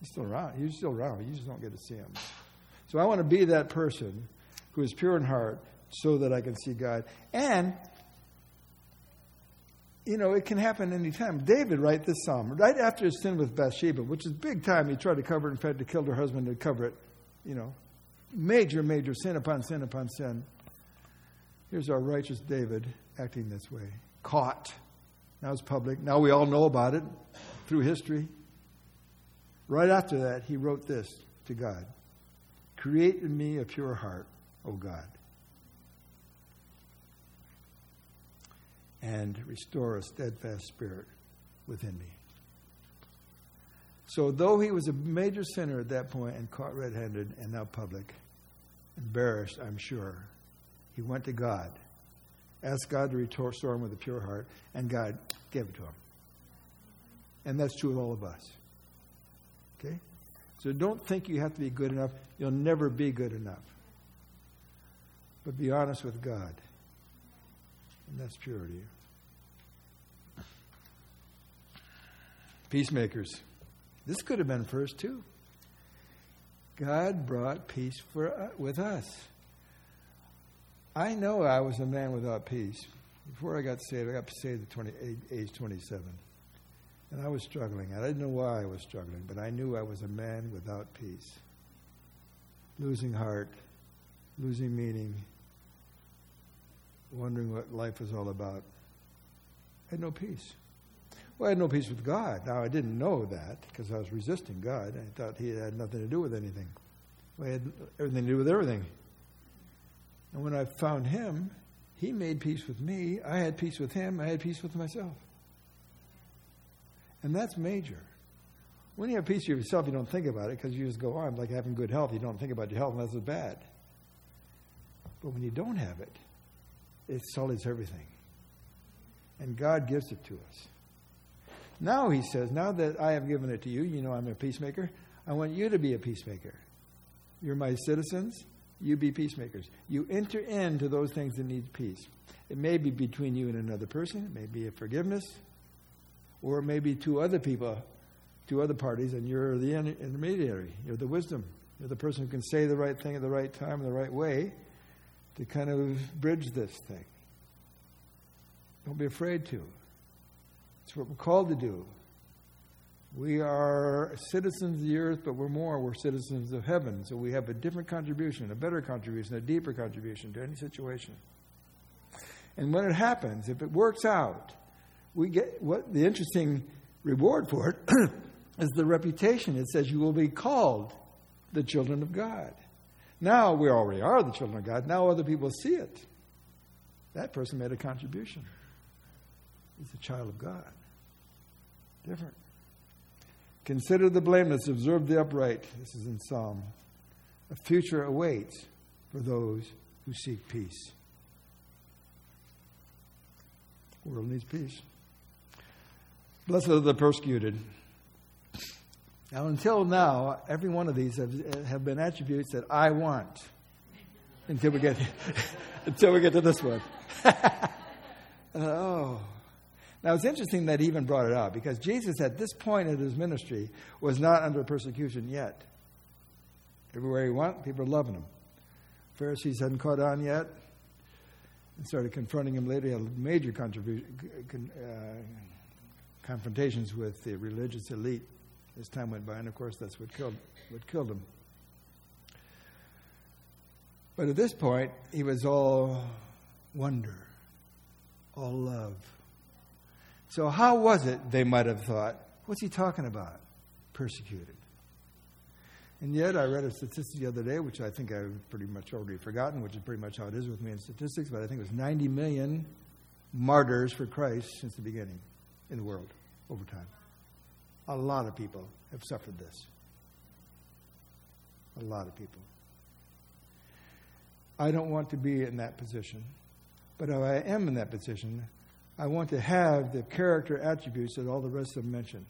He's still around. He's still around. You just don't get to see Him. So I want to be that person who is pure in heart so that I can see God. And you know, it can happen anytime. David write this psalm right after his sin with Bathsheba, which is big time. He tried to cover it and tried to kill her husband to cover it. You know, major, major sin upon sin upon sin. Here's our righteous David acting this way. Caught. Now it's public. Now we all know about it through history. Right after that, he wrote this to God Create in me a pure heart, O God and restore a steadfast spirit within me. So, though he was a major sinner at that point and caught red handed and now public, embarrassed, I'm sure, he went to God, asked God to restore him with a pure heart, and God gave it to him. And that's true of all of us. Okay? So, don't think you have to be good enough. You'll never be good enough. But be honest with God. And that's purity. Peacemakers. This could have been first, too. God brought peace for, uh, with us. I know I was a man without peace. Before I got saved, I got saved at 20, age 27. And I was struggling. I didn't know why I was struggling, but I knew I was a man without peace. Losing heart, losing meaning, wondering what life was all about. I had no peace. Well, I had no peace with God. Now, I didn't know that because I was resisting God. I thought He had nothing to do with anything. Well, He had everything to do with everything. And when I found Him, He made peace with me. I had peace with Him. I had peace with myself. And that's major. When you have peace with yourself, you don't think about it because you just go oh, on. Like having good health, you don't think about your health unless it's bad. But when you don't have it, it sullies everything. And God gives it to us. Now, he says, now that I have given it to you, you know I'm a peacemaker, I want you to be a peacemaker. You're my citizens, you be peacemakers. You enter into those things that need peace. It may be between you and another person, it may be a forgiveness, or it may be two other people, two other parties, and you're the intermediary. You're the wisdom. You're the person who can say the right thing at the right time in the right way to kind of bridge this thing. Don't be afraid to. It's what we're called to do. We are citizens of the earth, but we're more. We're citizens of heaven. So we have a different contribution, a better contribution, a deeper contribution to any situation. And when it happens, if it works out, we get what the interesting reward for it is the reputation. It says you will be called the children of God. Now we already are the children of God. Now other people see it. That person made a contribution. He's a child of God. Different. Consider the blameless, observe the upright. This is in Psalm. A future awaits for those who seek peace. The world needs peace. Blessed are the persecuted. Now, until now, every one of these have, have been attributes that I want until we get until we get to this one. Uh, oh. Now, it's interesting that he even brought it up because Jesus, at this point in his ministry, was not under persecution yet. Everywhere he went, people were loving him. Pharisees hadn't caught on yet and started confronting him later. He had major uh, confrontations with the religious elite as time went by, and of course, that's what killed, what killed him. But at this point, he was all wonder, all love. So, how was it, they might have thought? What's he talking about? Persecuted. And yet, I read a statistic the other day, which I think I've pretty much already forgotten, which is pretty much how it is with me in statistics, but I think it was 90 million martyrs for Christ since the beginning in the world over time. A lot of people have suffered this. A lot of people. I don't want to be in that position, but if I am in that position, I want to have the character attributes that all the rest of them mention.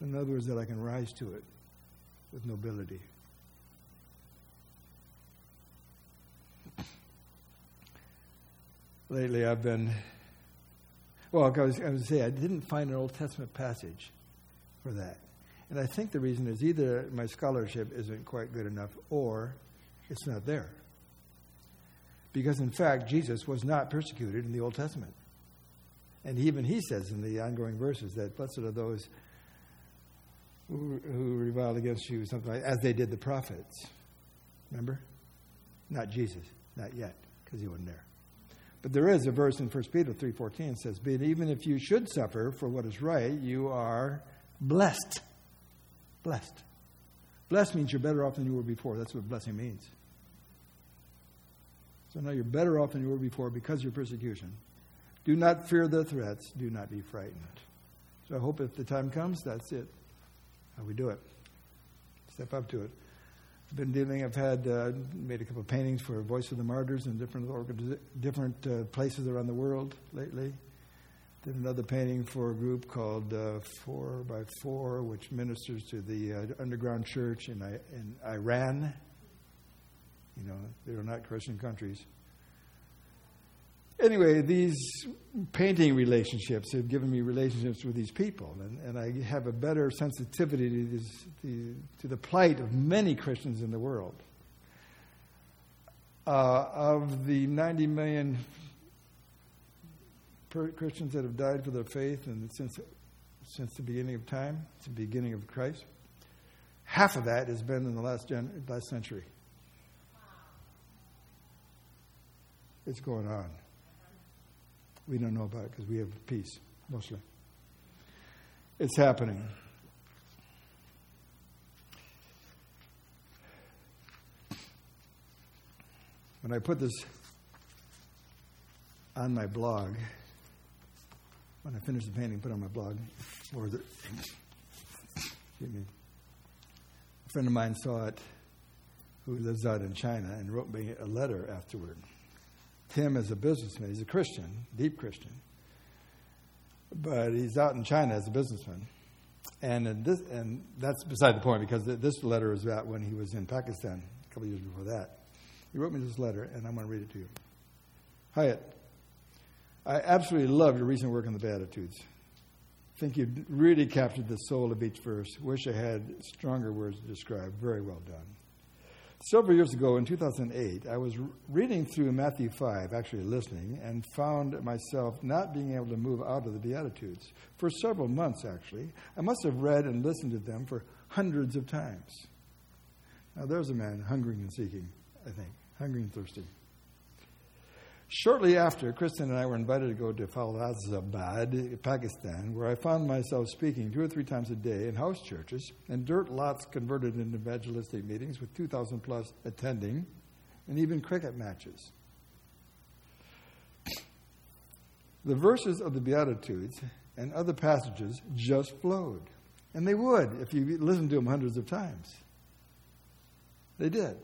In other words, that I can rise to it with nobility. Lately, I've been, well, I was, going to say, I didn't find an Old Testament passage for that. And I think the reason is either my scholarship isn't quite good enough or it's not there. Because, in fact, Jesus was not persecuted in the Old Testament. And even he says in the ongoing verses that blessed are those who, who reviled against you, something like as they did the prophets. Remember? Not Jesus, not yet, because he wasn't there. But there is a verse in 1 Peter 3.14 says, But even if you should suffer for what is right, you are blessed. Blessed. Blessed means you're better off than you were before. That's what blessing means. So now you're better off than you were before because of your persecution. Do not fear the threats. Do not be frightened. So I hope if the time comes, that's it. How we do it. Step up to it. I've been dealing. I've had uh, made a couple of paintings for Voice of the Martyrs in different organiz- different uh, places around the world lately. Did another painting for a group called uh, Four by Four, which ministers to the uh, underground church in, I- in Iran. You know, they are not Christian countries anyway, these painting relationships have given me relationships with these people, and, and I have a better sensitivity to, this, to, to the plight of many Christians in the world. Uh, of the 90 million Christians that have died for their faith and since, since the beginning of time, the beginning of Christ, half of that has been in the last, gen- last century. It's going on. We don't know about it because we have peace, mostly. It's happening. When I put this on my blog, when I finish the painting, put on my blog, or the, excuse me, a friend of mine saw it who lives out in China and wrote me a letter afterward him as a businessman. He's a Christian, deep Christian. But he's out in China as a businessman. And, uh, this, and that's beside the point because this letter is about when he was in Pakistan a couple years before that. He wrote me this letter, and I'm going to read it to you. Hyatt, I absolutely love your recent work on the Beatitudes. I think you really captured the soul of each verse. Wish I had stronger words to describe. Very well done. Several years ago, in 2008, I was reading through Matthew 5, actually listening, and found myself not being able to move out of the Beatitudes. For several months, actually. I must have read and listened to them for hundreds of times. Now, there's a man hungering and seeking, I think, hungry and thirsty. Shortly after, Kristen and I were invited to go to Faizabad, Pakistan, where I found myself speaking two or three times a day in house churches and dirt lots converted into evangelistic meetings with 2,000 plus attending, and even cricket matches. the verses of the Beatitudes and other passages just flowed. And they would if you listened to them hundreds of times. They did.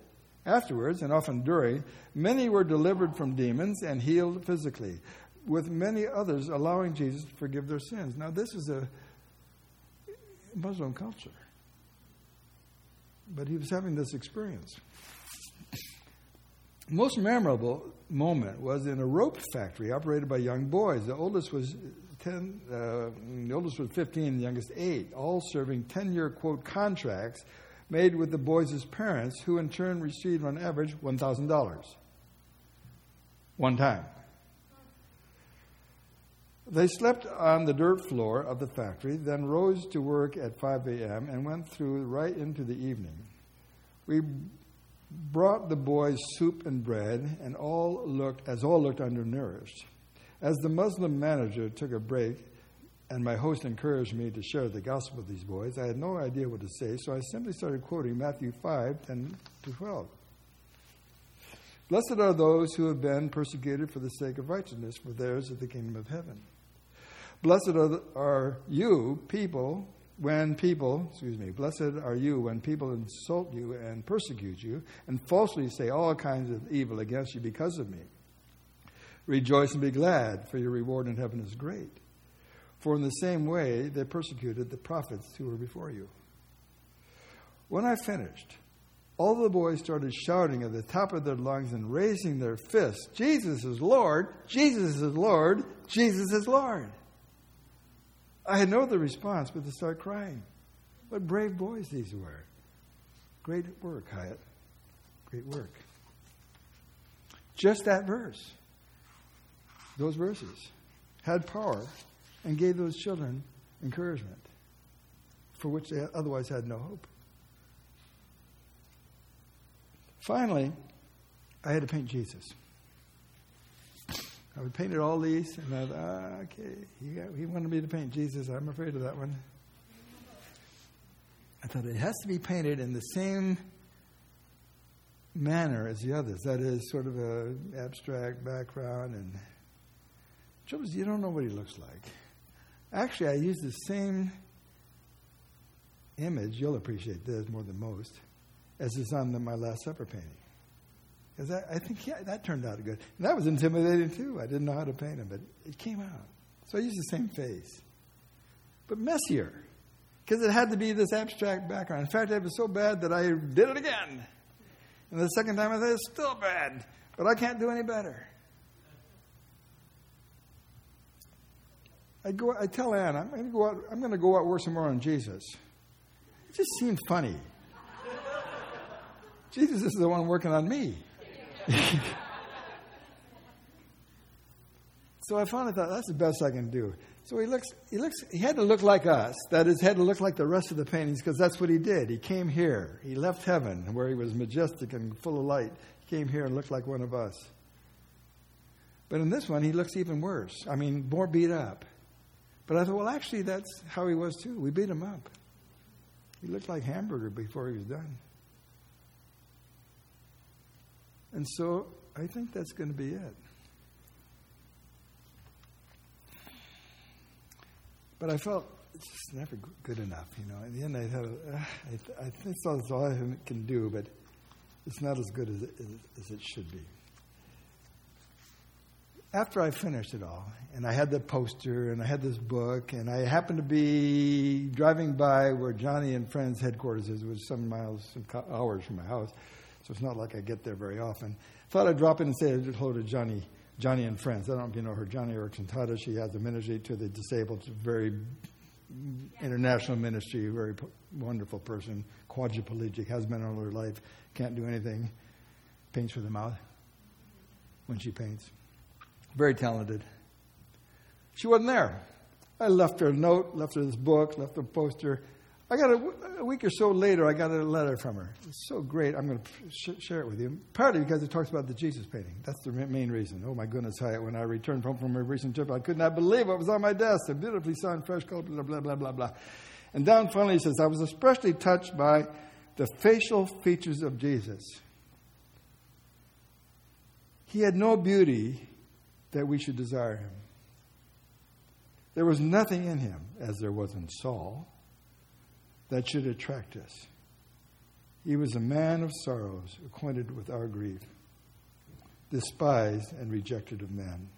Afterwards, and often during, many were delivered from demons and healed physically, with many others allowing Jesus to forgive their sins. Now, this is a Muslim culture. But he was having this experience. Most memorable moment was in a rope factory operated by young boys. The oldest was 10, uh, the oldest was 15, the youngest 8, all serving 10 year, quote, contracts made with the boys' parents, who in turn received on average $1,000. One time. They slept on the dirt floor of the factory, then rose to work at 5 a.m. and went through right into the evening. We brought the boys soup and bread, and all looked as all looked undernourished. As the Muslim manager took a break, and my host encouraged me to share the gospel with these boys, I had no idea what to say, so I simply started quoting Matthew 5 10 to 12. Blessed are those who have been persecuted for the sake of righteousness, for theirs is the kingdom of heaven. Blessed are, are you, people, when people, excuse me, blessed are you when people insult you and persecute you and falsely say all kinds of evil against you because of me. Rejoice and be glad, for your reward in heaven is great. For in the same way they persecuted the prophets who were before you. When I finished, all the boys started shouting at the top of their lungs and raising their fists Jesus is Lord! Jesus is Lord! Jesus is Lord! I had no other response but to start crying. What brave boys these were. Great work, Hyatt. Great work. Just that verse, those verses, had power and gave those children encouragement for which they otherwise had no hope. Finally, I had to paint Jesus. I would painted all these, and I thought, ah, okay, he, got, he wanted me to paint Jesus. I'm afraid of that one. I thought it has to be painted in the same manner as the others. That is, sort of a abstract background, and you don't know what he looks like. Actually, I used the same image. You'll appreciate this more than most, as is on the, my Last Supper painting. Because I, I, think yeah, that turned out good. And that was intimidating too. I didn't know how to paint him, but it came out. So I used the same face, but messier, because it had to be this abstract background. In fact, it was so bad that I did it again. And the second time I said, it's still bad, but I can't do any better. I go. I tell Ann, I'm going to go out. I'm going to go out work more on Jesus. It just seemed funny. Jesus is the one working on me. so I finally thought that's the best I can do. So he looks, he looks, he had to look like us. That is, had to look like the rest of the paintings because that's what he did. He came here. He left heaven where he was majestic and full of light. He came here and looked like one of us. But in this one, he looks even worse. I mean, more beat up. But I thought, well, actually, that's how he was too. We beat him up. He looked like hamburger before he was done. And so I think that's going to be it. But I felt it's just never good enough, you know. In the end, I thought, uh, I, th- I think that's all I can do, but it's not as good as it, as it should be. After I finished it all, and I had the poster, and I had this book, and I happened to be driving by where Joni and Friends headquarters is, which was some miles, some hours from my house so it's not like I get there very often. I thought I'd drop in and say hello to Joni, Joni and friends. I don't know if you know her, Joni Eareckson Tada. She has a ministry to the disabled. Very international ministry, very wonderful person, quadriplegic, has been all her life, can't do anything, paints with the mouth when she paints. Very talented. She wasn't there. I left her a note, left her this book, left her a poster. I got a, a, week or so later, I got a letter from her. It's so great. I'm going to sh- share it with you. Partly because it talks about the Jesus painting. That's the main reason. Oh my goodness, Hyatt, when I returned home from a recent trip, I could not believe what was on my desk. A beautifully signed, fresh color, blah, blah, blah, blah, blah. And down finally he says, I was especially touched by the facial features of Jesus. He had no beauty that we should desire him. There was nothing in him, as there was in Saul, that should attract us. He was a man of sorrows, acquainted with our grief, despised and rejected of men.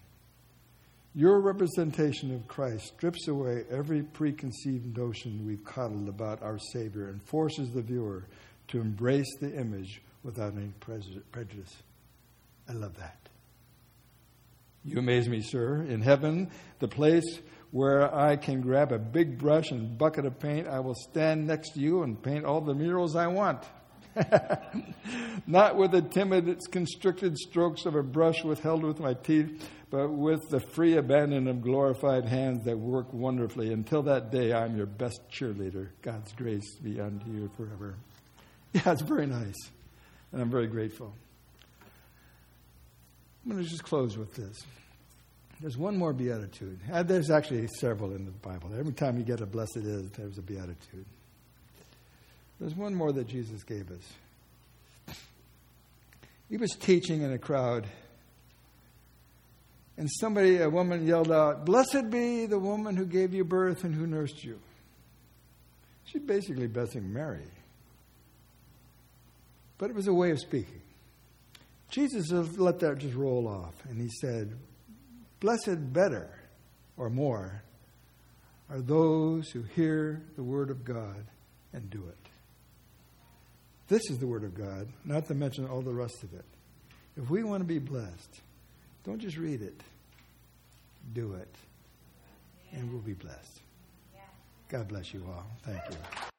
Your representation of Christ strips away every preconceived notion we've coddled about our Savior and forces the viewer to embrace the image without any prejudice. I love that. You amaze me, sir. In heaven, the place where I can grab a big brush and bucket of paint, I will stand next to you and paint all the murals I want. Not with the timid, constricted strokes of a brush withheld with my teeth, but with the free abandon of glorified hands that work wonderfully. Until that day, I'm your best cheerleader. God's grace be unto you forever. Yeah, it's very nice. And I'm very grateful. I'm going to just close with this. There's one more beatitude. Uh, there's actually several in the Bible. Every time you get a blessed is, there's a beatitude. There's one more that Jesus gave us. He was teaching in a crowd, and somebody, a woman, yelled out, Blessed be the woman who gave you birth and who nursed you. She's basically blessing Mary. But it was a way of speaking. Jesus let that just roll off, and he said, Blessed better or more are those who hear the word of God and do it. This is the Word of God, not to mention all the rest of it. If we want to be blessed, don't just read it, do it, and we'll be blessed. God bless you all. Thank you.